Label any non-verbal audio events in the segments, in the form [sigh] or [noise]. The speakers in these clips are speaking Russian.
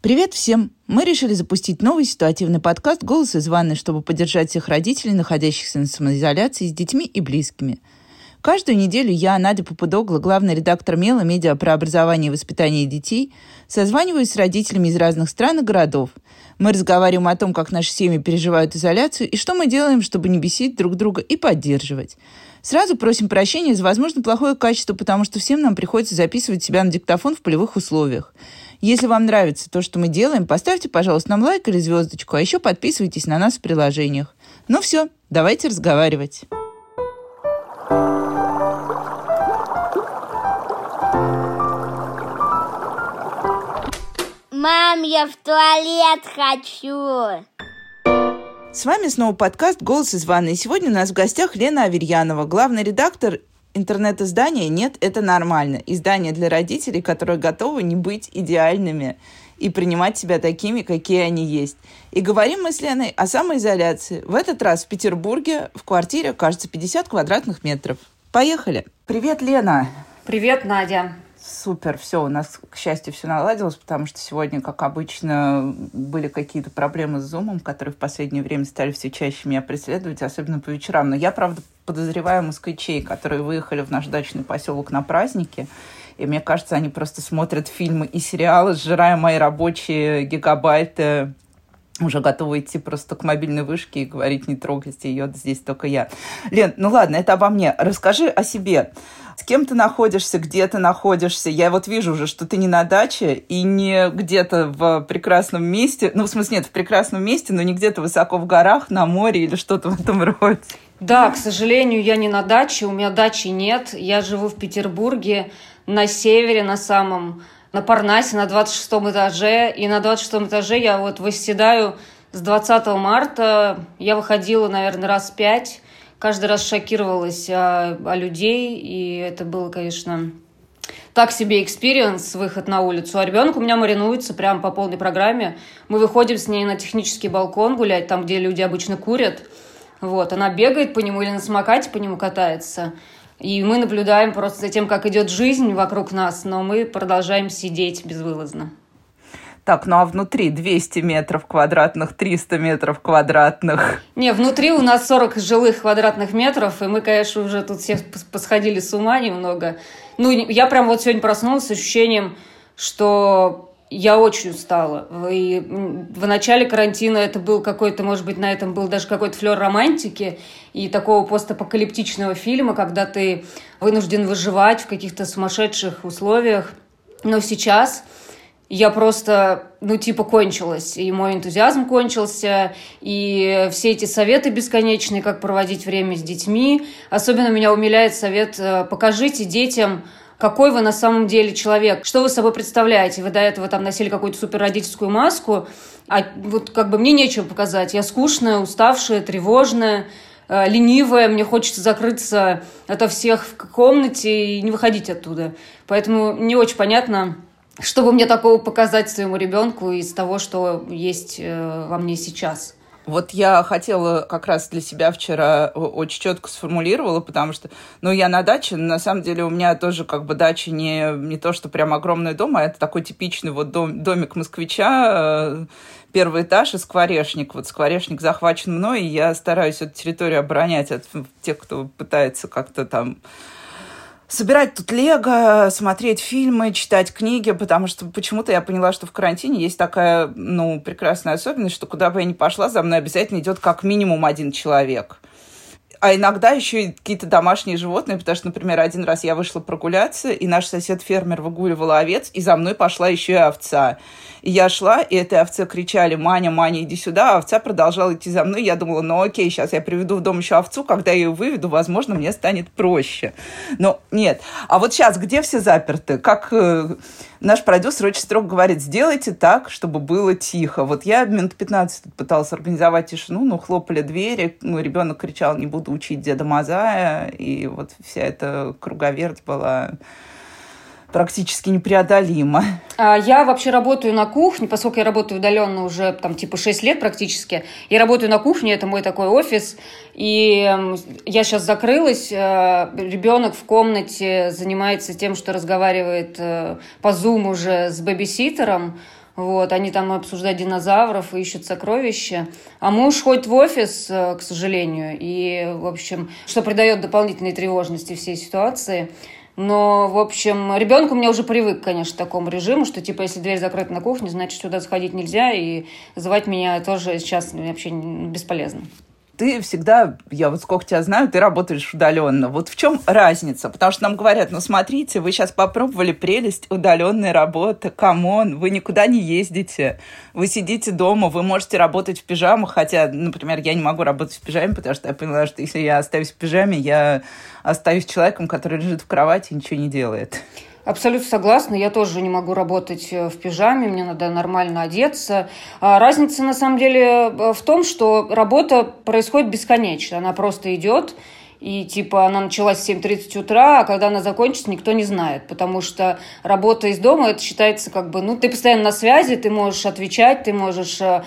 Привет всем! Мы решили запустить новый ситуативный подкаст «Голос из ванной», чтобы поддержать всех родителей, находящихся на самоизоляции с детьми и близкими. Каждую неделю я, Надя Попудогла, главный редактор МЕЛа, медиа про образование и воспитание детей, созваниваюсь с родителями из разных стран и городов. Мы разговариваем о том, как наши семьи переживают изоляцию и что мы делаем, чтобы не бесить друг друга и поддерживать. Сразу просим прощения за, возможно, плохое качество, потому что всем нам приходится записывать себя на диктофон в полевых условиях. Если вам нравится то, что мы делаем, поставьте, пожалуйста, нам лайк или звездочку, а еще подписывайтесь на нас в приложениях. Ну все, давайте разговаривать. Мам, я в туалет хочу. С вами снова подкаст «Голос из ванны». И сегодня у нас в гостях Лена Аверьянова, главный редактор интернет-издание «Нет, это нормально». Издание для родителей, которые готовы не быть идеальными и принимать себя такими, какие они есть. И говорим мы с Леной о самоизоляции. В этот раз в Петербурге в квартире, кажется, 50 квадратных метров. Поехали. Привет, Лена. Привет, Надя. Супер, все, у нас, к счастью, все наладилось, потому что сегодня, как обычно, были какие-то проблемы с зумом, которые в последнее время стали все чаще меня преследовать, особенно по вечерам. Но я, правда, подозреваю москвичей, которые выехали в наш дачный поселок на праздники, и мне кажется, они просто смотрят фильмы и сериалы, сжирая мои рабочие гигабайты уже готова идти просто к мобильной вышке и говорить, не трогайте ее, здесь только я. Лен, ну ладно, это обо мне. Расскажи о себе. С кем ты находишься, где ты находишься? Я вот вижу уже, что ты не на даче и не где-то в прекрасном месте. Ну, в смысле, нет, в прекрасном месте, но не где-то высоко в горах, на море или что-то в этом роде. Да, к сожалению, я не на даче, у меня дачи нет. Я живу в Петербурге, на севере, на самом на Парнасе на 26 этаже. И на 26 этаже я вот восседаю с 20 марта. Я выходила, наверное, раз пять. Каждый раз шокировалась о, о людей. И это было, конечно, так себе experience, выход на улицу. А ребенок у меня маринуется прямо по полной программе. Мы выходим с ней на технический балкон гулять, там, где люди обычно курят. Вот, она бегает по нему или на самокате по нему катается. И мы наблюдаем просто за тем, как идет жизнь вокруг нас, но мы продолжаем сидеть безвылазно. Так, ну а внутри 200 метров квадратных, 300 метров квадратных? Не, внутри у нас 40 жилых квадратных метров, и мы, конечно, уже тут все посходили с ума немного. Ну, я прям вот сегодня проснулась с ощущением, что я очень устала. И в начале карантина это был какой-то, может быть, на этом был даже какой-то флер романтики и такого постапокалиптичного фильма, когда ты вынужден выживать в каких-то сумасшедших условиях. Но сейчас я просто, ну, типа, кончилась. И мой энтузиазм кончился, и все эти советы бесконечные, как проводить время с детьми. Особенно меня умиляет совет э, «покажите детям, какой вы на самом деле человек, что вы собой представляете. Вы до этого там носили какую-то суперродительскую маску, а вот как бы мне нечего показать. Я скучная, уставшая, тревожная, э, ленивая, мне хочется закрыться ото всех в комнате и не выходить оттуда. Поэтому не очень понятно, чтобы мне такого показать своему ребенку из того, что есть э, во мне сейчас. Вот я хотела как раз для себя вчера очень четко сформулировала, потому что, ну, я на даче, на самом деле у меня тоже как бы дача не, не то, что прям огромный дом, а это такой типичный вот дом, домик москвича, э, первый этаж и скворечник. Вот скворечник захвачен мной, и я стараюсь эту территорию оборонять от тех, кто пытается как-то там собирать тут лего, смотреть фильмы, читать книги, потому что почему-то я поняла, что в карантине есть такая, ну, прекрасная особенность, что куда бы я ни пошла, за мной обязательно идет как минимум один человек. А иногда еще и какие-то домашние животные, потому что, например, один раз я вышла прогуляться, и наш сосед-фермер выгуливал овец, и за мной пошла еще и овца. И я шла, и этой овце кричали «Маня, Маня, иди сюда», а овца продолжала идти за мной. Я думала, ну окей, сейчас я приведу в дом еще овцу, когда я ее выведу, возможно, мне станет проще. Но нет. А вот сейчас где все заперты? Как э, наш продюсер очень строго говорит, сделайте так, чтобы было тихо. Вот я минут 15 пыталась организовать тишину, но хлопали двери, ну, ребенок кричал, не буду учить Деда Мазая, и вот вся эта круговерть была практически непреодолимо. А, я вообще работаю на кухне, поскольку я работаю удаленно уже там типа 6 лет практически. Я работаю на кухне, это мой такой офис. И я сейчас закрылась, э, ребенок в комнате занимается тем, что разговаривает э, по Zoom уже с бэбиситером. Вот, они там обсуждают динозавров и ищут сокровища. А муж ходит в офис, э, к сожалению, и, в общем, что придает дополнительной тревожности всей ситуации. Но, в общем, ребенок у меня уже привык, конечно, к такому режиму, что, типа, если дверь закрыта на кухне, значит, сюда заходить нельзя, и звать меня тоже сейчас вообще бесполезно ты всегда, я вот сколько тебя знаю, ты работаешь удаленно. Вот в чем разница? Потому что нам говорят, ну смотрите, вы сейчас попробовали прелесть удаленной работы, come on, вы никуда не ездите, вы сидите дома, вы можете работать в пижамах, хотя, например, я не могу работать в пижаме, потому что я поняла, что если я остаюсь в пижаме, я остаюсь человеком, который лежит в кровати и ничего не делает. Абсолютно согласна. Я тоже не могу работать э, в пижаме, мне надо нормально одеться. А разница на самом деле э, в том, что работа происходит бесконечно. Она просто идет, и типа она началась в 7.30 утра, а когда она закончится, никто не знает, потому что работа из дома, это считается как бы, ну, ты постоянно на связи, ты можешь отвечать, ты можешь э,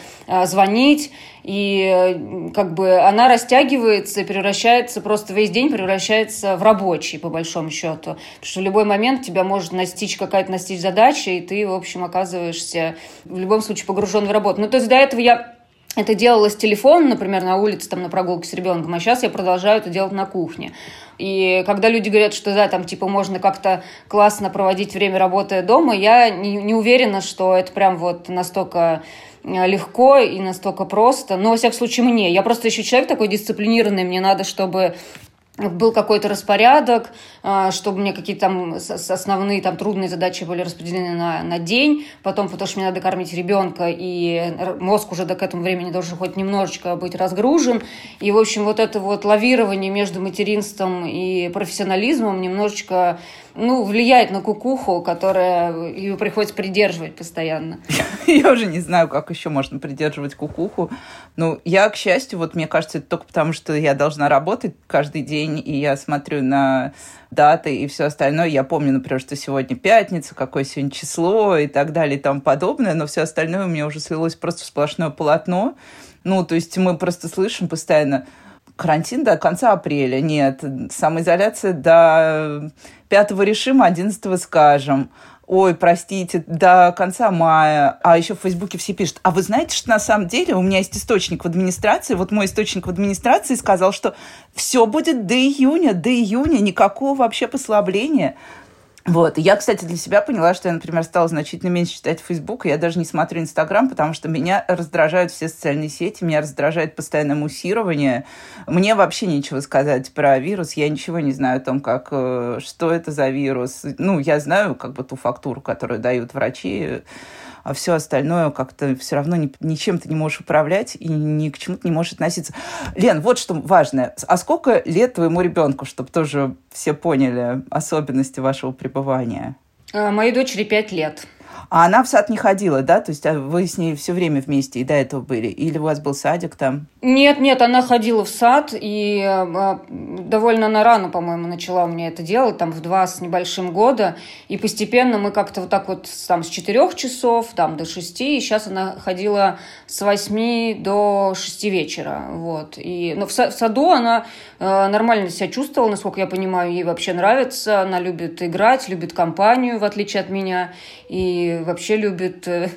звонить, и как бы она растягивается, превращается, просто весь день превращается в рабочий, по большому счету. Потому что в любой момент тебя может настичь какая-то настичь задача, и ты, в общем, оказываешься в любом случае погружен в работу. Ну, то есть до этого я это делала с телефона, например, на улице, там, на прогулке с ребенком, а сейчас я продолжаю это делать на кухне. И когда люди говорят, что да, там, типа, можно как-то классно проводить время, работая дома, я не, не уверена, что это прям вот настолько Э, легко и настолько просто. Но, во всяком случае, мне. Я просто еще человек такой дисциплинированный. Мне надо, чтобы был какой-то распорядок, а, чтобы мне какие-то там основные там трудные задачи были распределены на, на день, потом, потому что мне надо кормить ребенка, и мозг уже до к этому времени должен хоть немножечко быть разгружен. И, в общем, вот это вот лавирование между материнством и профессионализмом немножечко ну, влияет на кукуху, которая ее приходится придерживать постоянно. [laughs] Я уже не знаю, как еще можно придерживать кукуху. Ну, я, к счастью, вот мне кажется, это только потому, что я должна работать каждый день, и я смотрю на даты и все остальное. Я помню, например, что сегодня пятница, какое сегодня число и так далее и тому подобное, но все остальное у меня уже слилось просто в сплошное полотно. Ну, то есть мы просто слышим постоянно карантин до конца апреля. Нет, самоизоляция до 5 решим, 11 скажем. Ой, простите, до конца мая. А еще в Фейсбуке все пишут, а вы знаете, что на самом деле у меня есть источник в администрации, вот мой источник в администрации сказал, что все будет до июня, до июня, никакого вообще послабления. Вот. Я, кстати, для себя поняла, что я, например, стала значительно меньше читать Facebook, я даже не смотрю Инстаграм, потому что меня раздражают все социальные сети, меня раздражает постоянное муссирование. Мне вообще нечего сказать про вирус, я ничего не знаю о том, как, э, что это за вирус. Ну, я знаю как бы ту фактуру, которую дают врачи, а все остальное как-то все равно ни, ничем ты не можешь управлять и ни к чему ты не можешь относиться. Лен, вот что важное. А сколько лет твоему ребенку, чтобы тоже все поняли особенности вашего пребывания? А, моей дочери пять лет. А она в сад не ходила, да? То есть а вы с ней все время вместе и до этого были? Или у вас был садик там? Нет, нет, она ходила в сад, и э, довольно она рано, по-моему, начала у меня это делать, там в два с небольшим года, и постепенно мы как-то вот так вот там с четырех часов, там до шести, и сейчас она ходила с восьми до шести вечера, вот. И, но в, в саду она э, нормально себя чувствовала, насколько я понимаю, ей вообще нравится, она любит играть, любит компанию, в отличие от меня, и вообще любит э,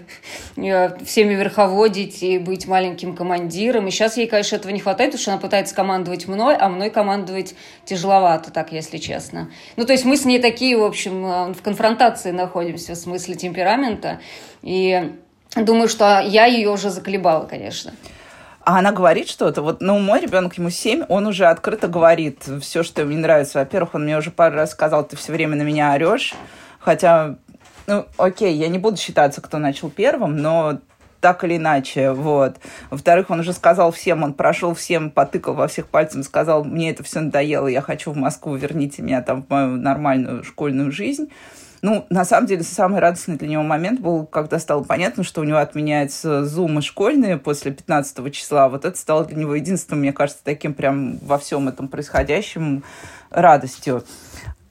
всеми верховодить и быть маленьким командиром, и сейчас Сейчас ей, конечно, этого не хватает, потому что она пытается командовать мной, а мной командовать тяжеловато, так, если честно. Ну, то есть мы с ней такие, в общем, э, в конфронтации находимся в смысле темперамента. И думаю, что я ее уже заколебала, конечно. А она говорит что-то. Вот, ну, мой ребенок, ему 7, он уже открыто говорит все, что ему не нравится. Во-первых, он мне уже пару раз сказал, ты все время на меня орешь. Хотя, ну, окей, я не буду считаться, кто начал первым, но так или иначе, вот. Во-вторых, он уже сказал всем, он прошел всем, потыкал во всех пальцем, сказал, мне это все надоело, я хочу в Москву, верните меня там в мою нормальную школьную жизнь. Ну, на самом деле, самый радостный для него момент был, когда стало понятно, что у него отменяются зумы школьные после 15 числа. Вот это стало для него единственным, мне кажется, таким прям во всем этом происходящем радостью.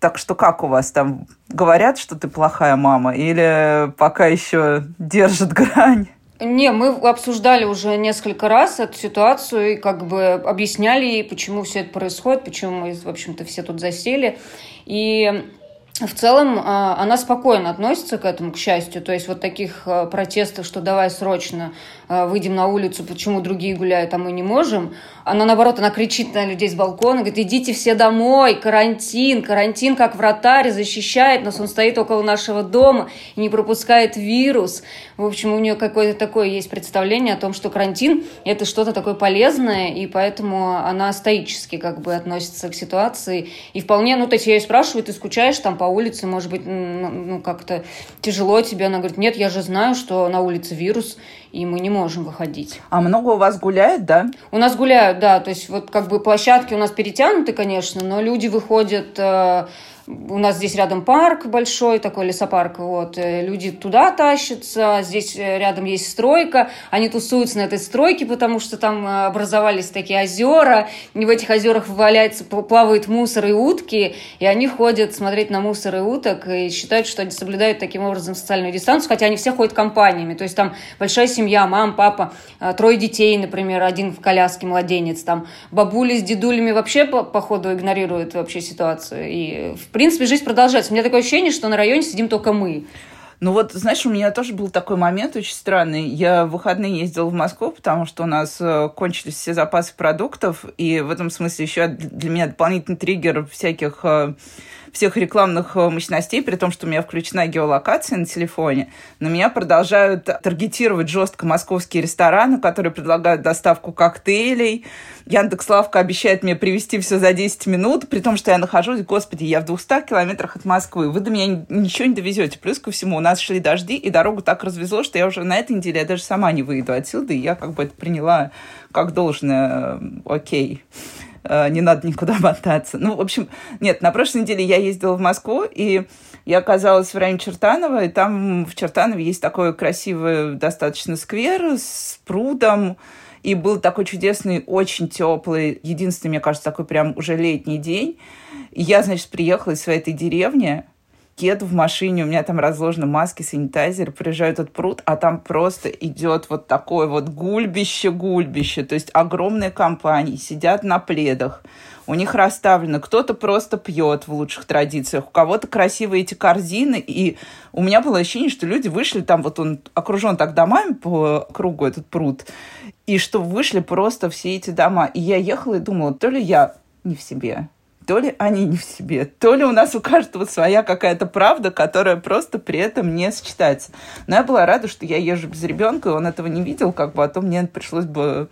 Так что как у вас там? Говорят, что ты плохая мама? Или пока еще держит грань? Не, мы обсуждали уже несколько раз эту ситуацию и как бы объясняли ей, почему все это происходит, почему мы, в общем-то, все тут засели. И в целом а, она спокойно относится к этому, к счастью. То есть вот таких а, протестов, что давай срочно а, выйдем на улицу, почему другие гуляют, а мы не можем. Она, наоборот, она кричит на людей с балкона, говорит, идите все домой, карантин, карантин как вратарь защищает нас, он стоит около нашего дома и не пропускает вирус. В общем, у нее какое-то такое есть представление о том, что карантин – это что-то такое полезное, и поэтому она стоически как бы относится к ситуации. И вполне, ну, то есть я ее спрашиваю, ты скучаешь там по улице, может быть, ну, как-то тяжело тебе? Она говорит, нет, я же знаю, что на улице вирус, и мы не можем выходить. А много у вас гуляет, да? У нас гуляют, да. То есть вот как бы площадки у нас перетянуты, конечно, но люди выходят э, у нас здесь рядом парк большой, такой лесопарк, вот, э, люди туда тащатся, здесь э, рядом есть стройка, они тусуются на этой стройке, потому что там э, образовались такие озера, и в этих озерах валяется, плавает мусор и утки, и они ходят смотреть на мусор и уток и считают, что они соблюдают таким образом социальную дистанцию, хотя они все ходят компаниями, то есть там большая семья, мама, папа, трое детей, например, один в коляске, младенец, там. Бабули с дедулями вообще, по, походу, игнорируют вообще ситуацию, и в принципе, жизнь продолжается. У меня такое ощущение, что на районе сидим только мы. Ну вот, знаешь, у меня тоже был такой момент очень странный. Я в выходные ездила в Москву, потому что у нас э, кончились все запасы продуктов, и в этом смысле еще для меня дополнительный триггер всяких э, всех рекламных э, мощностей, при том, что у меня включена геолокация на телефоне, но меня продолжают таргетировать жестко московские рестораны, которые предлагают доставку коктейлей. Яндекс Лавка обещает мне привезти все за 10 минут, при том, что я нахожусь, господи, я в 200 километрах от Москвы. Вы до меня ничего не довезете. Плюс ко всему, у нас шли дожди, и дорогу так развезло, что я уже на этой неделе я даже сама не выйду отсюда, и я как бы это приняла как должное, окей. Э, не надо никуда мотаться. Ну, в общем, нет, на прошлой неделе я ездила в Москву, и я оказалась в районе Чертанова, и там в Чертанове есть такой красивый достаточно сквер с прудом, и был такой чудесный, очень теплый, единственный, мне кажется, такой прям уже летний день. И я, значит, приехала из своей этой деревни, еду в машине, у меня там разложены маски, санитайзеры, приезжаю этот пруд, а там просто идет вот такое вот гульбище-гульбище, то есть огромные компании сидят на пледах, у них расставлено, кто-то просто пьет в лучших традициях, у кого-то красивые эти корзины, и у меня было ощущение, что люди вышли, там вот он окружен так домами по кругу, этот пруд, и что вышли просто все эти дома. И я ехала и думала, то ли я не в себе, то ли они не в себе, то ли у нас у каждого своя какая-то правда, которая просто при этом не сочетается. Но я была рада, что я езжу без ребенка, и он этого не видел, как бы, а то мне пришлось бы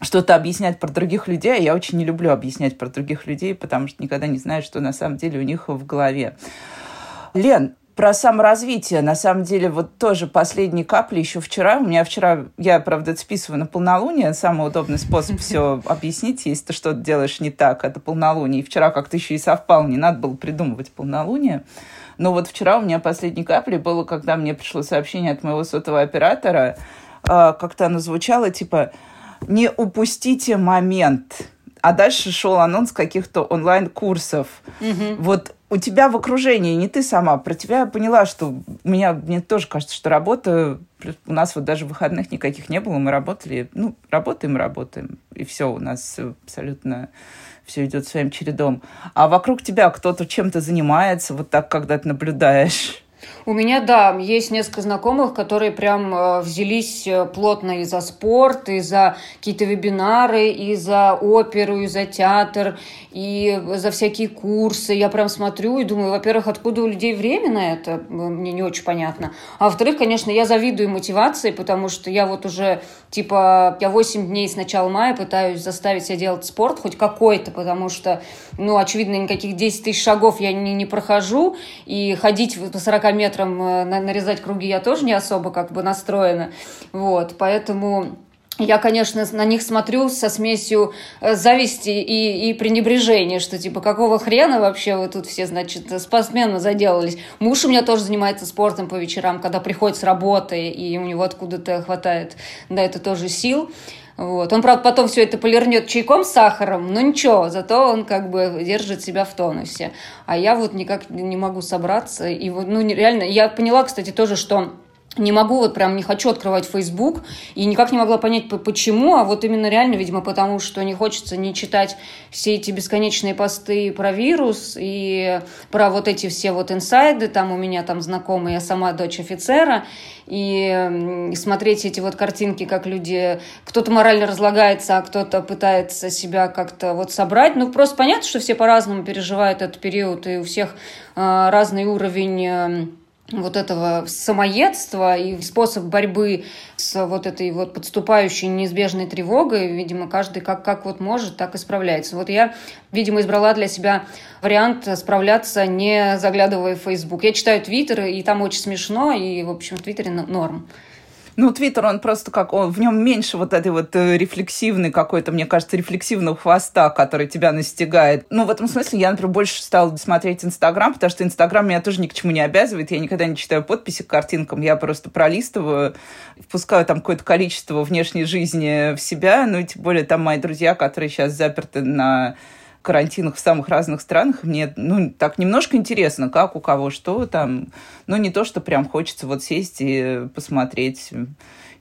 что-то объяснять про других людей, а я очень не люблю объяснять про других людей, потому что никогда не знаю, что на самом деле у них в голове. Лен, про саморазвитие. На самом деле, вот тоже последние капли еще вчера. У меня вчера, я, правда, это списываю на полнолуние. Самый удобный способ все [laughs] объяснить, если ты что-то делаешь не так, это полнолуние. И вчера как-то еще и совпал, не надо было придумывать полнолуние. Но вот вчера у меня последние капли было, когда мне пришло сообщение от моего сотового оператора, а, как-то оно звучало, типа, не упустите момент. А дальше шел анонс каких-то онлайн-курсов. Угу. Вот у тебя в окружении, не ты сама, про тебя я поняла, что у меня, мне тоже кажется, что работа, у нас вот даже выходных никаких не было, мы работали, ну, работаем, работаем, и все, у нас абсолютно все идет своим чередом. А вокруг тебя кто-то чем-то занимается, вот так, когда ты наблюдаешь? У меня, да, есть несколько знакомых, которые прям э, взялись э, плотно и за спорт, и за какие-то вебинары, и за оперу, и за театр, и за всякие курсы. Я прям смотрю и думаю, во-первых, откуда у людей время на это, мне не очень понятно. А во-вторых, конечно, я завидую мотивации, потому что я вот уже, типа, я 8 дней с начала мая пытаюсь заставить себя делать спорт, хоть какой-то, потому что, ну, очевидно, никаких 10 тысяч шагов я не, не прохожу, и ходить по 40 метрам э, нарезать круги я тоже не особо как бы настроена. Вот, поэтому я, конечно, на них смотрю со смесью э, зависти и, и пренебрежения, что типа какого хрена вообще вы тут все, значит, спортсмены заделались. Муж у меня тоже занимается спортом по вечерам, когда приходит с работы, и у него откуда-то хватает на это тоже сил. Вот. Он, правда, потом все это полирнет чайком с сахаром, но ничего, зато он как бы держит себя в тонусе. А я вот никак не могу собраться. И вот, ну, реально, я поняла, кстати, тоже, что не могу, вот прям не хочу открывать Facebook, и никак не могла понять, почему, а вот именно реально, видимо, потому что не хочется не читать все эти бесконечные посты про вирус и про вот эти все вот инсайды, там у меня там знакомые, я сама дочь офицера, и смотреть эти вот картинки, как люди, кто-то морально разлагается, а кто-то пытается себя как-то вот собрать, ну, просто понятно, что все по-разному переживают этот период, и у всех э, разный уровень вот этого самоедства и способ борьбы с вот этой вот подступающей неизбежной тревогой, видимо, каждый как, как вот может, так и справляется. Вот я, видимо, избрала для себя вариант справляться, не заглядывая в Facebook. Я читаю Твиттер, и там очень смешно, и, в общем, в Твиттере норм. Ну, Твиттер, он просто как, он, в нем меньше вот этой вот э, рефлексивной какой-то, мне кажется, рефлексивного хвоста, который тебя настигает. Ну, в этом смысле я, например, больше стала смотреть Инстаграм, потому что Инстаграм меня тоже ни к чему не обязывает. Я никогда не читаю подписи к картинкам, я просто пролистываю, впускаю там какое-то количество внешней жизни в себя. Ну, и тем более там мои друзья, которые сейчас заперты на карантинах в самых разных странах, мне, ну, так немножко интересно, как у кого что там. Ну, не то, что прям хочется вот сесть и посмотреть.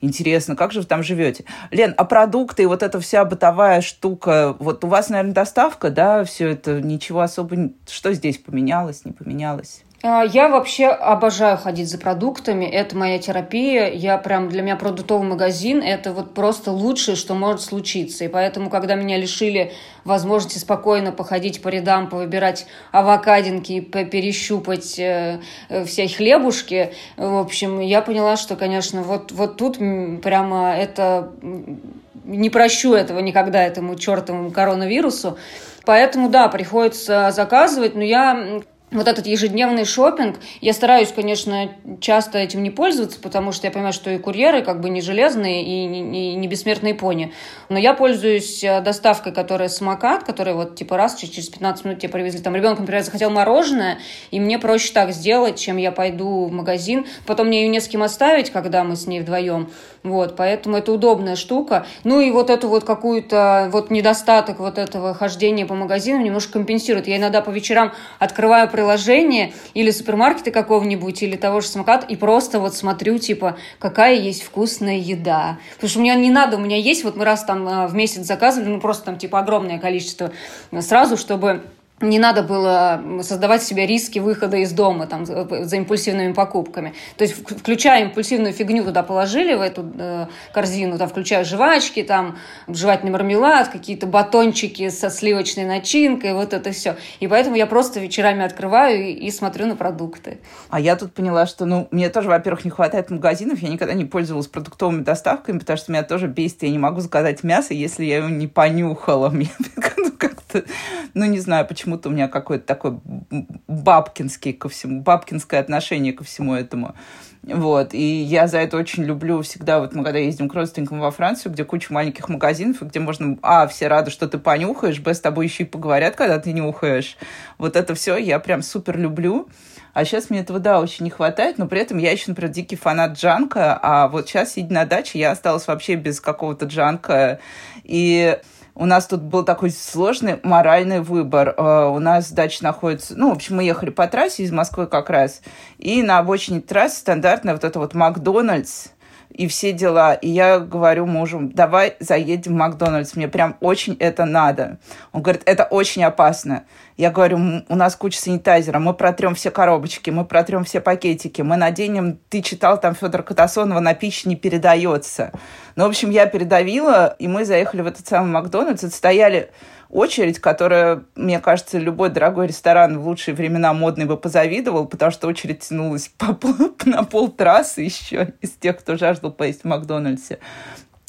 Интересно, как же вы там живете? Лен, а продукты и вот эта вся бытовая штука, вот у вас, наверное, доставка, да, все это, ничего особо... Что здесь поменялось, не поменялось? А, я вообще обожаю ходить за продуктами, это моя терапия, я прям, для меня продуктовый магазин, это вот просто лучшее, что может случиться, и поэтому, когда меня лишили возможности спокойно походить по рядам, повыбирать авокадинки, перещупать э, э, все хлебушки, в общем, я поняла, что, конечно, вот, вот тут прямо это не прощу этого никогда, этому чертовому коронавирусу. Поэтому, да, приходится заказывать, но я вот этот ежедневный шопинг, я стараюсь, конечно, часто этим не пользоваться, потому что я понимаю, что и курьеры как бы не железные и не, и не бессмертные пони. Но я пользуюсь э, доставкой, которая самокат, которая вот типа раз через 15 минут тебе привезли. Там ребенок, например, захотел мороженое, и мне проще так сделать, чем я пойду в магазин. Потом мне ее не с кем оставить, когда мы с ней вдвоем. Вот, поэтому это удобная штука. Ну и вот эту вот какую-то вот недостаток вот этого хождения по магазинам немножко компенсирует. Я иногда по вечерам открываю приложение или супермаркеты какого-нибудь, или того же самокат, и просто вот смотрю, типа, какая есть вкусная еда. Потому что мне не надо, у меня есть, вот мы раз там а, в месяц заказывали, ну просто там типа огромное количество сразу, чтобы не надо было создавать себе риски выхода из дома там, за импульсивными покупками. То есть, включая импульсивную фигню туда положили, в эту э, корзину, там, включая жвачки, там, жевательный мармелад, какие-то батончики со сливочной начинкой, вот это все. И поэтому я просто вечерами открываю и, и смотрю на продукты. А я тут поняла, что, ну, мне тоже, во-первых, не хватает магазинов, я никогда не пользовалась продуктовыми доставками, потому что меня тоже бесит, я не могу заказать мясо, если я его не понюхала. [laughs] Мне [laughs] как-то, ну, не знаю, почему-то у меня какой-то такой бабкинский ко всему, бабкинское отношение ко всему этому. Вот. И я за это очень люблю всегда, вот мы когда ездим к родственникам во Францию, где куча маленьких магазинов, где можно, а, все рады, что ты понюхаешь, б, с тобой еще и поговорят, когда ты нюхаешь. Вот это все я прям супер люблю. А сейчас мне этого, да, очень не хватает, но при этом я еще, например, дикий фанат джанка, а вот сейчас, сидя на даче, я осталась вообще без какого-то джанка. И у нас тут был такой сложный моральный выбор. Э, у нас дача находится... Ну, в общем, мы ехали по трассе из Москвы как раз. И на обочине трассы стандартная вот это вот Макдональдс и все дела. И я говорю мужу, давай заедем в Макдональдс, мне прям очень это надо. Он говорит, это очень опасно. Я говорю, у нас куча санитайзера, мы протрем все коробочки, мы протрем все пакетики, мы наденем, ты читал там Федора Катасонова, на пищу не передается. Ну, в общем, я передавила, и мы заехали в этот самый Макдональдс, отстояли очередь, которая, мне кажется, любой дорогой ресторан в лучшие времена модный бы позавидовал, потому что очередь тянулась [laughs] по, на пол трассы еще из тех, кто жаждал поесть в Макдональдсе.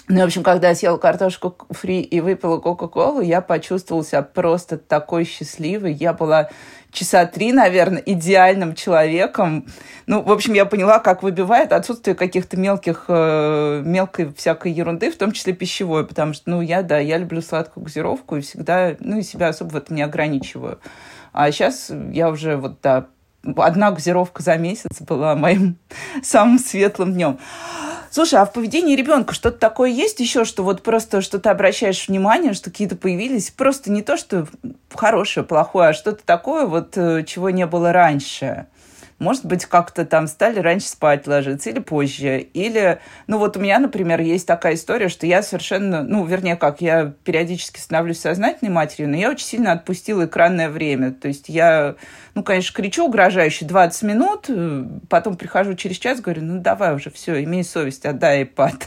Ну, в общем, когда я съела картошку фри и выпила Кока-Колу, я почувствовала себя просто такой счастливой. Я была часа три, наверное, идеальным человеком. Ну, в общем, я поняла, как выбивает отсутствие каких-то мелких, э, мелкой всякой ерунды, в том числе пищевой, потому что, ну, я, да, я люблю сладкую газировку и всегда, ну, и себя особо в этом не ограничиваю. А сейчас я уже вот, да, одна газировка за месяц была моим [laughs] самым светлым днем. Слушай, а в поведении ребенка что-то такое есть еще, что вот просто что ты обращаешь внимание, что какие-то появились, просто не то, что хорошее, плохое, а что-то такое, вот, э, чего не было раньше? Может быть, как-то там стали раньше спать ложиться или позже. Или, ну вот у меня, например, есть такая история, что я совершенно, ну, вернее, как, я периодически становлюсь сознательной матерью, но я очень сильно отпустила экранное время. То есть я, ну, конечно, кричу угрожающе 20 минут, э, потом прихожу через час, говорю, ну, давай уже, все, имей совесть, отдай iPad.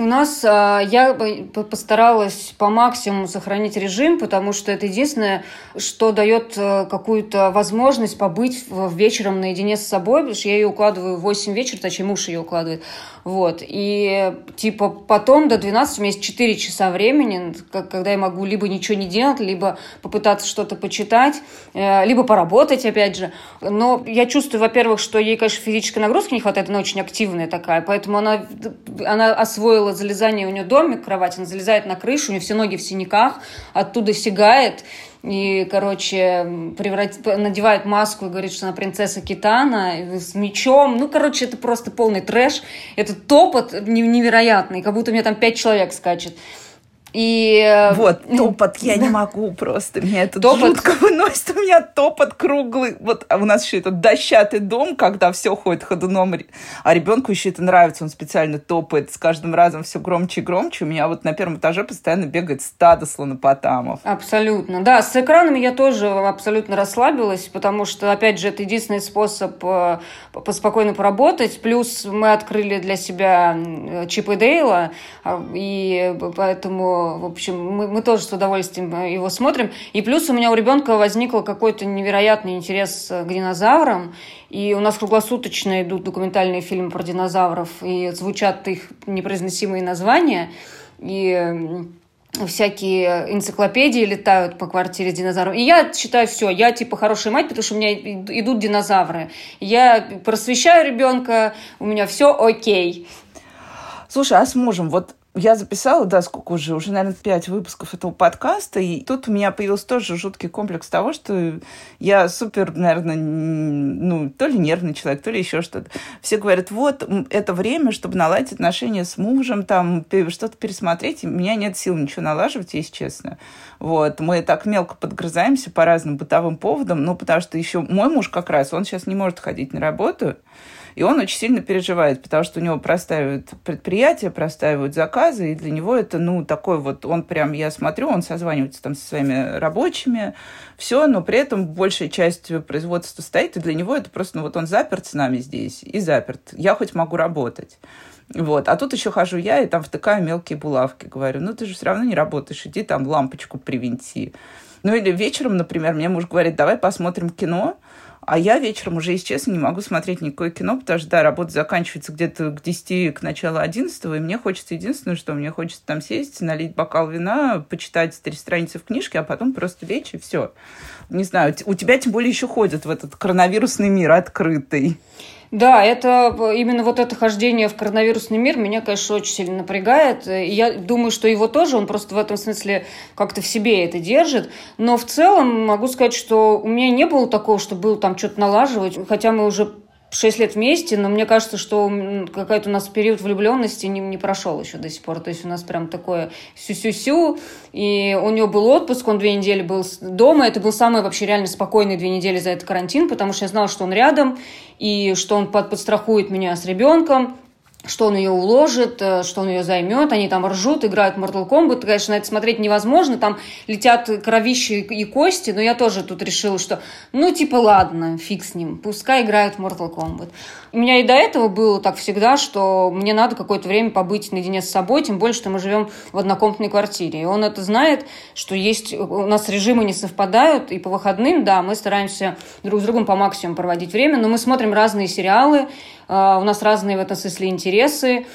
У нас а, я постаралась по максимуму сохранить режим, потому что это единственное, что дает э, какую-то возможность побыть вечером наедине с собой, потому что я ее укладываю в 8 вечера, точнее муж ее укладывает. Вот. И типа потом до 12 у меня есть 4 часа времени, когда я могу либо ничего не делать, либо попытаться что-то почитать, э, либо поработать, опять же. Но я чувствую, во-первых, что ей, конечно, физической нагрузки не хватает, она очень активная такая, поэтому она, она освоила залезание, у нее домик, кровать, она залезает на крышу, у нее все ноги в синяках, оттуда сигает, и, короче, преврат... надевает маску и говорит, что она принцесса Китана с мечом. Ну, короче, это просто полный трэш. Это топот невероятный, как будто у меня там пять человек скачет. И... Э, вот, [laughs] топот я не могу просто. Меня это топот... жутко выносит. У меня топот круглый. Вот а у нас еще этот дощатый дом, когда все ходит ходуном, а ребенку еще это нравится. Он специально топает с каждым разом все громче и громче. У меня вот на первом этаже постоянно бегает стадо слонопотамов. Абсолютно. Да, с экранами я тоже абсолютно расслабилась, потому что, опять же, это единственный способ э, поспокойно поработать. Плюс мы открыли для себя Чип и Дейла, и поэтому в общем, мы, мы тоже с удовольствием э, его смотрим. И плюс у меня у ребенка возникл какой-то невероятный интерес э, к динозаврам. И у нас круглосуточно идут документальные фильмы про динозавров, и звучат их непроизносимые названия. И всякие энциклопедии летают по квартире с динозавром. И я считаю, все, я типа хорошая мать, потому что у меня идут динозавры. Я просвещаю ребенка, у меня все окей. Слушай, а с мужем, вот я записала, да, сколько уже, уже, наверное, пять выпусков этого подкаста, и тут у меня появился тоже жуткий комплекс того, что я супер, наверное, ну, то ли нервный человек, то ли еще что-то. Все говорят, вот, это время, чтобы наладить отношения с мужем, там, что-то пересмотреть, у меня нет сил ничего налаживать, если честно. Вот, мы так мелко подгрызаемся по разным бытовым поводам, ну, потому что еще мой муж как раз, он сейчас не может ходить на работу, и он очень сильно переживает, потому что у него простаивают предприятия, простаивают заказы, и для него это, ну, такой вот, он прям, я смотрю, он созванивается там со своими рабочими, все, но при этом большая часть производства стоит, и для него это просто, ну, вот он заперт с нами здесь и заперт. Я хоть могу работать. Вот. А тут еще хожу я и там втыкаю мелкие булавки. Говорю, ну ты же все равно не работаешь, иди там лампочку привинти. Ну или вечером, например, мне муж говорит, давай посмотрим кино. А я вечером уже, если честно, не могу смотреть никакое кино, потому что, да, работа заканчивается где-то к 10, к началу 11, и мне хочется единственное, что мне хочется там сесть, налить бокал вина, почитать три страницы в книжке, а потом просто лечь, и все. Не знаю, у тебя тем более еще ходят в этот коронавирусный мир открытый. Да, это именно вот это хождение в коронавирусный мир меня, конечно, очень сильно напрягает. Я думаю, что его тоже, он просто в этом смысле как-то в себе это держит. Но в целом могу сказать, что у меня не было такого, что было там что-то налаживать, хотя мы уже шесть лет вместе, но мне кажется, что какой-то у нас период влюбленности не, не прошел еще до сих пор. То есть у нас прям такое сю-сю-сю. И у него был отпуск, он две недели был дома. Это был самый вообще реально спокойный две недели за этот карантин, потому что я знала, что он рядом, и что он под, подстрахует меня с ребенком что он ее уложит, э, что он ее займет, они там ржут, играют в Mortal Kombat, конечно, на это смотреть невозможно, там летят кровищи и кости, но я тоже тут решила, что ну типа ладно, фиг с ним, пускай играют в Mortal Kombat. У меня и до этого было так всегда, что мне надо какое-то время побыть наедине с собой, тем более, что мы живем в однокомнатной квартире. И он это знает, что есть у нас режимы не совпадают, и по выходным, да, мы стараемся друг с другом по максимуму проводить время, но мы смотрим разные сериалы, у нас разные в этом смысле интересы,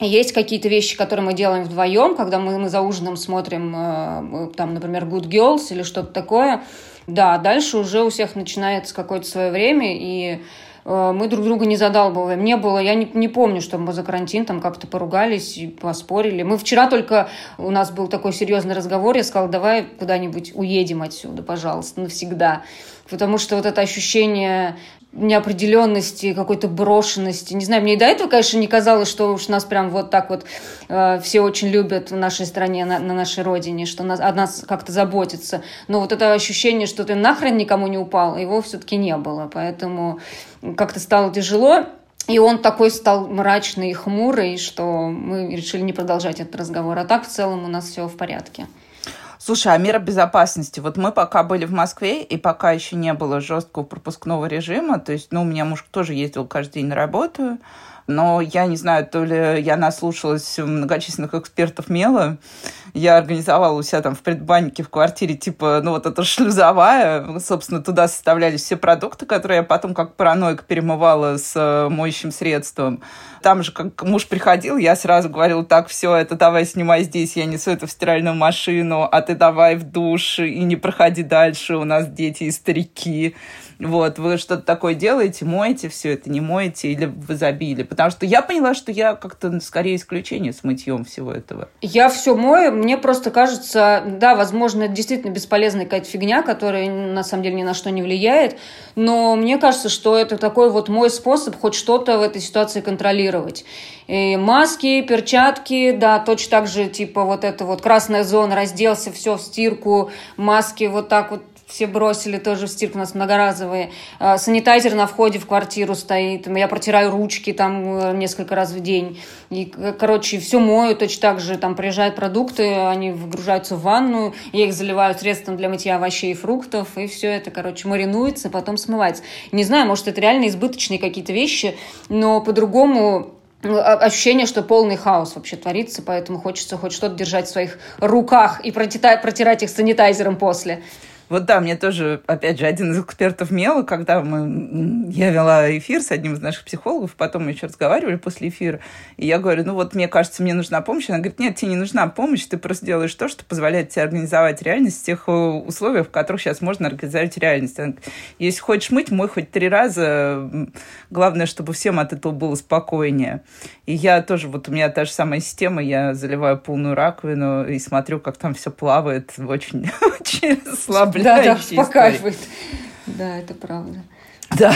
есть какие-то вещи, которые мы делаем вдвоем, когда мы, мы за ужином смотрим, э, там, например, Good Girls или что-то такое. Да, дальше уже у всех начинается какое-то свое время, и Э, мы друг друга не задалбываем. Не было, я не, не помню, что мы за карантин там как-то поругались и поспорили. Мы вчера только, у нас был такой серьезный разговор, я сказала, давай куда-нибудь уедем отсюда, пожалуйста, навсегда. Потому что вот это ощущение неопределенности, какой-то брошенности. Не знаю, мне и до этого, конечно, не казалось, что уж нас прям вот так вот э, все очень любят в нашей стране, на, на нашей родине, что нас, о нас как-то заботятся. Но вот это ощущение, что ты нахрен никому не упал, его все-таки не было. Поэтому как-то стало тяжело. И он такой стал мрачный и хмурый, что мы решили не продолжать этот разговор. А так в целом у нас все в порядке. Слушай, а мера безопасности? Вот мы пока были в Москве, и пока еще не было жесткого пропускного режима, то есть, ну, у меня муж тоже ездил каждый день на работу, но я не знаю, то ли я наслушалась многочисленных экспертов мела, я организовала у себя там в предбаннике в квартире, типа, ну вот это шлюзовая, собственно, туда составлялись все продукты, которые я потом как параноик перемывала с э, моющим средством. Там же, как муж приходил, я сразу говорила, так, все, это давай снимай здесь, я несу это в стиральную машину, а ты давай в душ и не проходи дальше, у нас дети и старики. Вот, вы что-то такое делаете, моете все это, не моете или в изобилии? Потому что я поняла, что я как-то скорее исключение с мытьем всего этого. Я все мою, мне просто кажется, да, возможно, это действительно бесполезная какая-то фигня, которая на самом деле ни на что не влияет, но мне кажется, что это такой вот мой способ хоть что-то в этой ситуации контролировать. И маски, перчатки, да, точно так же, типа вот это вот красная зона, разделся, все в стирку, маски вот так вот все бросили тоже в стирку, у нас многоразовые. А, санитайзер на входе в квартиру стоит, я протираю ручки там э, несколько раз в день. И, короче, все мою точно так же. Там приезжают продукты, они выгружаются в ванну, я их заливаю средством для мытья овощей и фруктов, и все это, короче, маринуется, потом смывается. Не знаю, может, это реально избыточные какие-то вещи, но по-другому ощущение, что полный хаос вообще творится, поэтому хочется хоть что-то держать в своих руках и протирать их санитайзером после. Вот да, мне тоже, опять же, один из экспертов мела, когда мы, я вела эфир с одним из наших психологов, потом мы еще разговаривали после эфира, и я говорю, ну вот мне кажется, мне нужна помощь. Она говорит, нет, тебе не нужна помощь, ты просто делаешь то, что позволяет тебе организовать реальность в тех э, условиях, в которых сейчас можно организовать реальность. Она, если хочешь мыть, мой хоть три раза, главное, чтобы всем от этого было спокойнее. И я тоже, вот у меня та же самая система, я заливаю полную раковину и смотрю, как там все плавает, очень, [laughs] очень слабо да, да, успокаивает. Да, это правда. Да.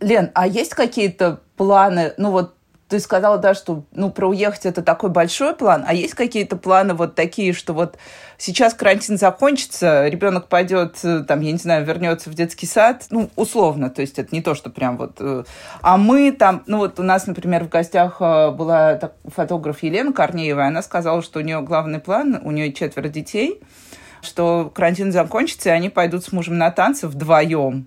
Лен, а есть какие-то планы, ну вот ты сказала, да, что ну, про уехать это такой большой план, а есть какие-то планы вот такие, что вот сейчас карантин закончится, ребенок пойдет, э, там, я не знаю, вернется в детский сад, ну, условно, то есть это не то, что прям вот... Э, а мы там, ну вот у нас, например, в гостях э, была так, фотограф Елена Корнеева, она сказала, что у нее главный план, у нее четверо детей, что карантин закончится, и они пойдут с мужем на танцы вдвоем.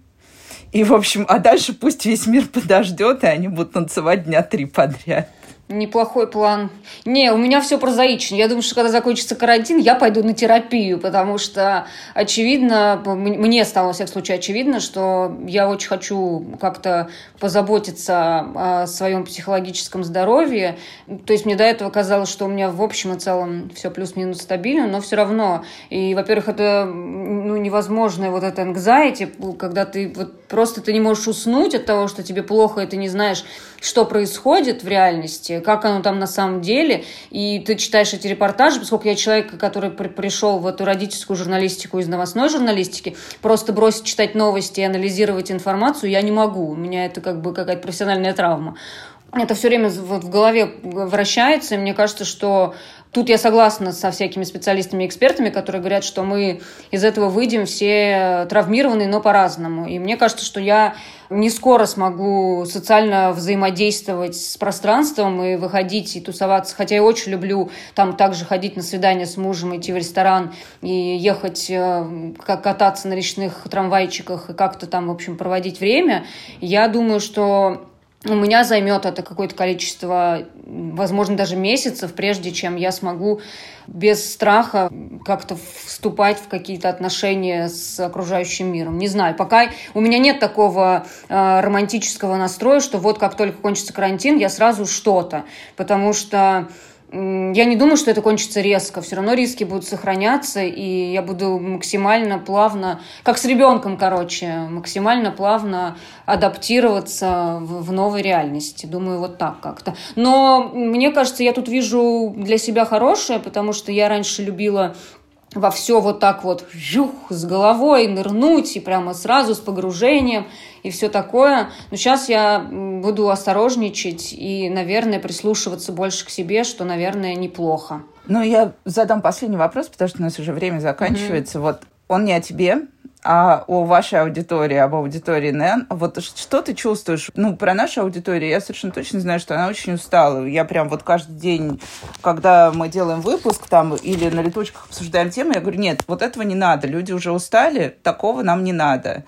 И, в общем, а дальше пусть весь мир подождет, и они будут танцевать дня три подряд. Неплохой план. Не, у меня все прозаично. Я думаю, что когда закончится карантин, я пойду на терапию, потому что, очевидно, мне стало, во всяком случае, очевидно, что я очень хочу как-то позаботиться о своем психологическом здоровье. То есть мне до этого казалось, что у меня в общем и целом все плюс-минус стабильно, но все равно. И, во-первых, это ну, невозможное вот это anxiety, когда ты вот просто ты не можешь уснуть от того, что тебе плохо, и ты не знаешь, что происходит в реальности, как оно там на самом деле, и ты читаешь эти репортажи, поскольку я человек, который при пришел в эту родительскую журналистику из новостной журналистики, просто бросить читать новости и анализировать информацию я не могу, у меня это как бы какая-то профессиональная травма. Это все время в голове вращается, и мне кажется, что Тут я согласна со всякими специалистами и экспертами, которые говорят, что мы из этого выйдем все травмированные, но по-разному. И мне кажется, что я не скоро смогу социально взаимодействовать с пространством и выходить и тусоваться. Хотя я очень люблю там также ходить на свидание с мужем, идти в ресторан и ехать, э, как кататься на речных трамвайчиках и как-то там, в общем, проводить время. Я думаю, что у меня займет это какое-то количество, возможно, даже месяцев, прежде чем я смогу без страха как-то вступать в какие-то отношения с окружающим миром. Не знаю, пока у меня нет такого э, романтического настроя, что вот как только кончится карантин, я сразу что-то, потому что я не думаю, что это кончится резко. Все равно риски будут сохраняться, и я буду максимально плавно, как с ребенком, короче, максимально плавно адаптироваться в, в новой реальности. Думаю, вот так как-то. Но мне кажется, я тут вижу для себя хорошее, потому что я раньше любила во все вот так вот жух, с головой нырнуть и прямо сразу с погружением и все такое. Но сейчас я буду осторожничать и, наверное, прислушиваться больше к себе, что, наверное, неплохо. Ну, я задам последний вопрос, потому что у нас уже время заканчивается. Mm-hmm. Вот он не о тебе, а о вашей аудитории, об аудитории НЭН. Вот что ты чувствуешь? Ну, про нашу аудиторию я совершенно точно знаю, что она очень устала. Я прям вот каждый день, когда мы делаем выпуск там или на летучках обсуждаем темы, я говорю, нет, вот этого не надо. Люди уже устали, такого нам не надо.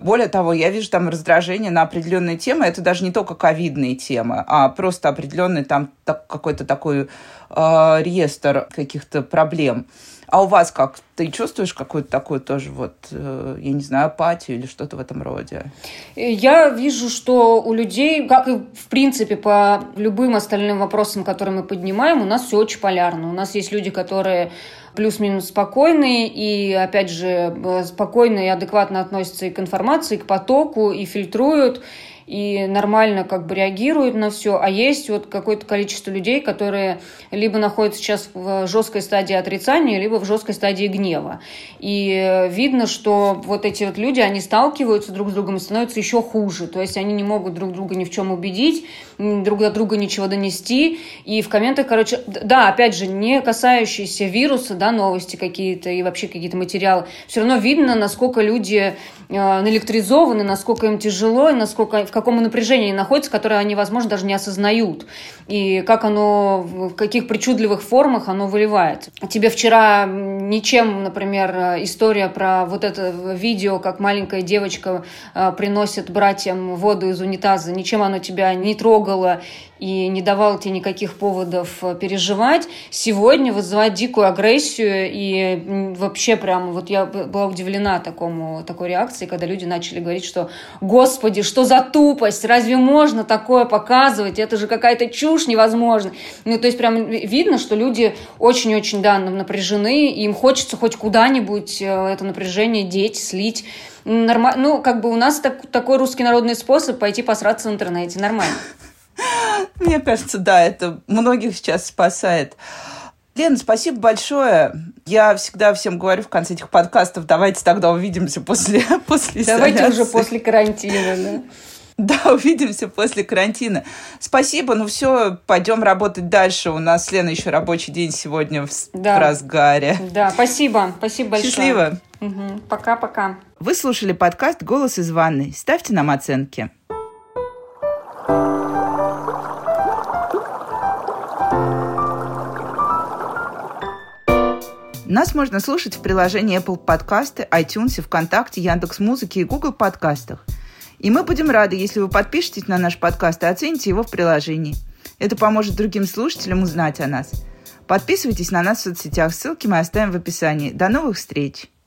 Более того, я вижу там раздражение на определенные темы. Это даже не только ковидные темы, а просто определенный там так, какой-то такой э, реестр каких-то проблем. А у вас как? Ты чувствуешь какую-то такую тоже вот, э, я не знаю, апатию или что-то в этом роде? Я вижу, что у людей, как и в принципе по любым остальным вопросам, которые мы поднимаем, у нас все очень полярно. У нас есть люди, которые плюс-минус спокойные и, опять же, э, спокойно и адекватно относятся и к информации, и к потоку, и фильтруют, и нормально как бы реагируют на все, а есть вот какое-то количество людей, которые либо находятся сейчас в жесткой стадии отрицания, либо в жесткой стадии гнева. И видно, что вот эти вот люди, они сталкиваются друг с другом и становятся еще хуже. То есть они не могут друг друга ни в чем убедить, друг до друга ничего донести. И в комментах, короче, да, опять же, не касающиеся вируса, да, новости какие-то и вообще какие-то материалы, все равно видно, насколько люди э, наэлектризованы, насколько им тяжело, и насколько в каком напряжении они находятся, которое они, возможно, даже не осознают. И как оно, в каких причудливых формах оно выливается. Тебе вчера ничем, например, история про вот это видео, как маленькая девочка э, приносит братьям воду из унитаза, ничем оно тебя не трогало и не давал тебе никаких поводов э, переживать, сегодня вызывает дикую агрессию и вообще прям вот я была удивлена такому, такой реакции, когда люди начали говорить, что «Господи, что за тупость? Разве можно такое показывать? Это же какая-то чушь невозможная». Ну, то есть прям видно, что люди очень-очень, да, напряжены, им хочется хоть куда-нибудь э, это напряжение деть, слить. Нормально, ну, как бы у нас так, такой русский народный способ пойти посраться в интернете. Нормально. [laughs] Мне кажется, да, это многих сейчас спасает. Лена, спасибо большое. Я всегда всем говорю в конце этих подкастов, давайте тогда увидимся после, [laughs] после Давайте изоляции. уже после карантина, да. [laughs] Да, увидимся после карантина. Спасибо, ну все, пойдем работать дальше. У нас, Лена, еще рабочий день сегодня в, да. в разгаре. Да, спасибо, спасибо большое. Счастливо. Угу. Пока-пока. Вы слушали подкаст «Голос из ванной». Ставьте нам оценки. Нас можно слушать в приложении Apple Podcasts, iTunes, ВКонтакте, Яндекс.Музыке и Google подкастах. И мы будем рады, если вы подпишетесь на наш подкаст и оцените его в приложении. Это поможет другим слушателям узнать о нас. Подписывайтесь на нас в соцсетях, ссылки мы оставим в описании. До новых встреч!